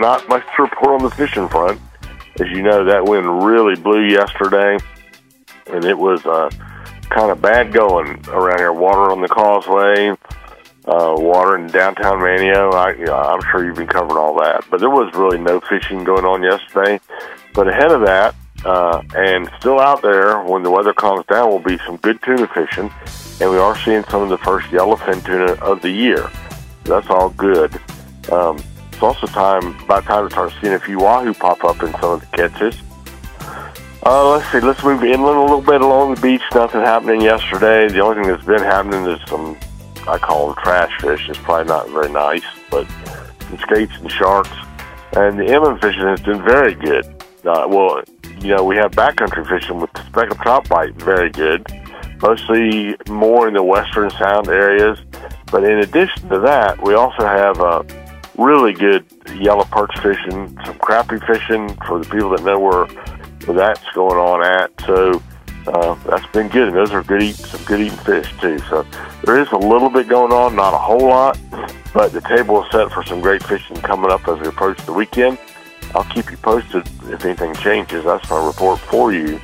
Not much to report on the fishing front. As you know, that wind really blew yesterday, and it was uh, kind of bad going around here. Water on the causeway, uh, water in downtown Manteo. I, I'm sure you've been covering all that, but there was really no fishing going on yesterday. But ahead of that, uh, and still out there when the weather calms down, will be some good tuna fishing, and we are seeing some of the first yellowfin tuna of the year. That's all good. Um, also time about time to start seeing a few wahoo pop up in some of the catches. Uh, let's see. Let's move inland a little bit along the beach. Nothing happening yesterday. The only thing that's been happening is some I call them trash fish. It's probably not very nice, but some skates and sharks. And the inland fishing has been very good. Uh, well, you know, we have backcountry fishing with the speckled trout bite very good, mostly more in the western sound areas. But in addition to that, we also have uh, really good yellow perch fishing, some crappie fishing for the people that know where, where that's going on at. So uh, that's been good, and those are good eat, some good eating fish too. So there is a little bit going on, not a whole lot, but the table is set for some great fishing coming up as we approach the weekend. I'll keep you posted if anything changes. That's my report for you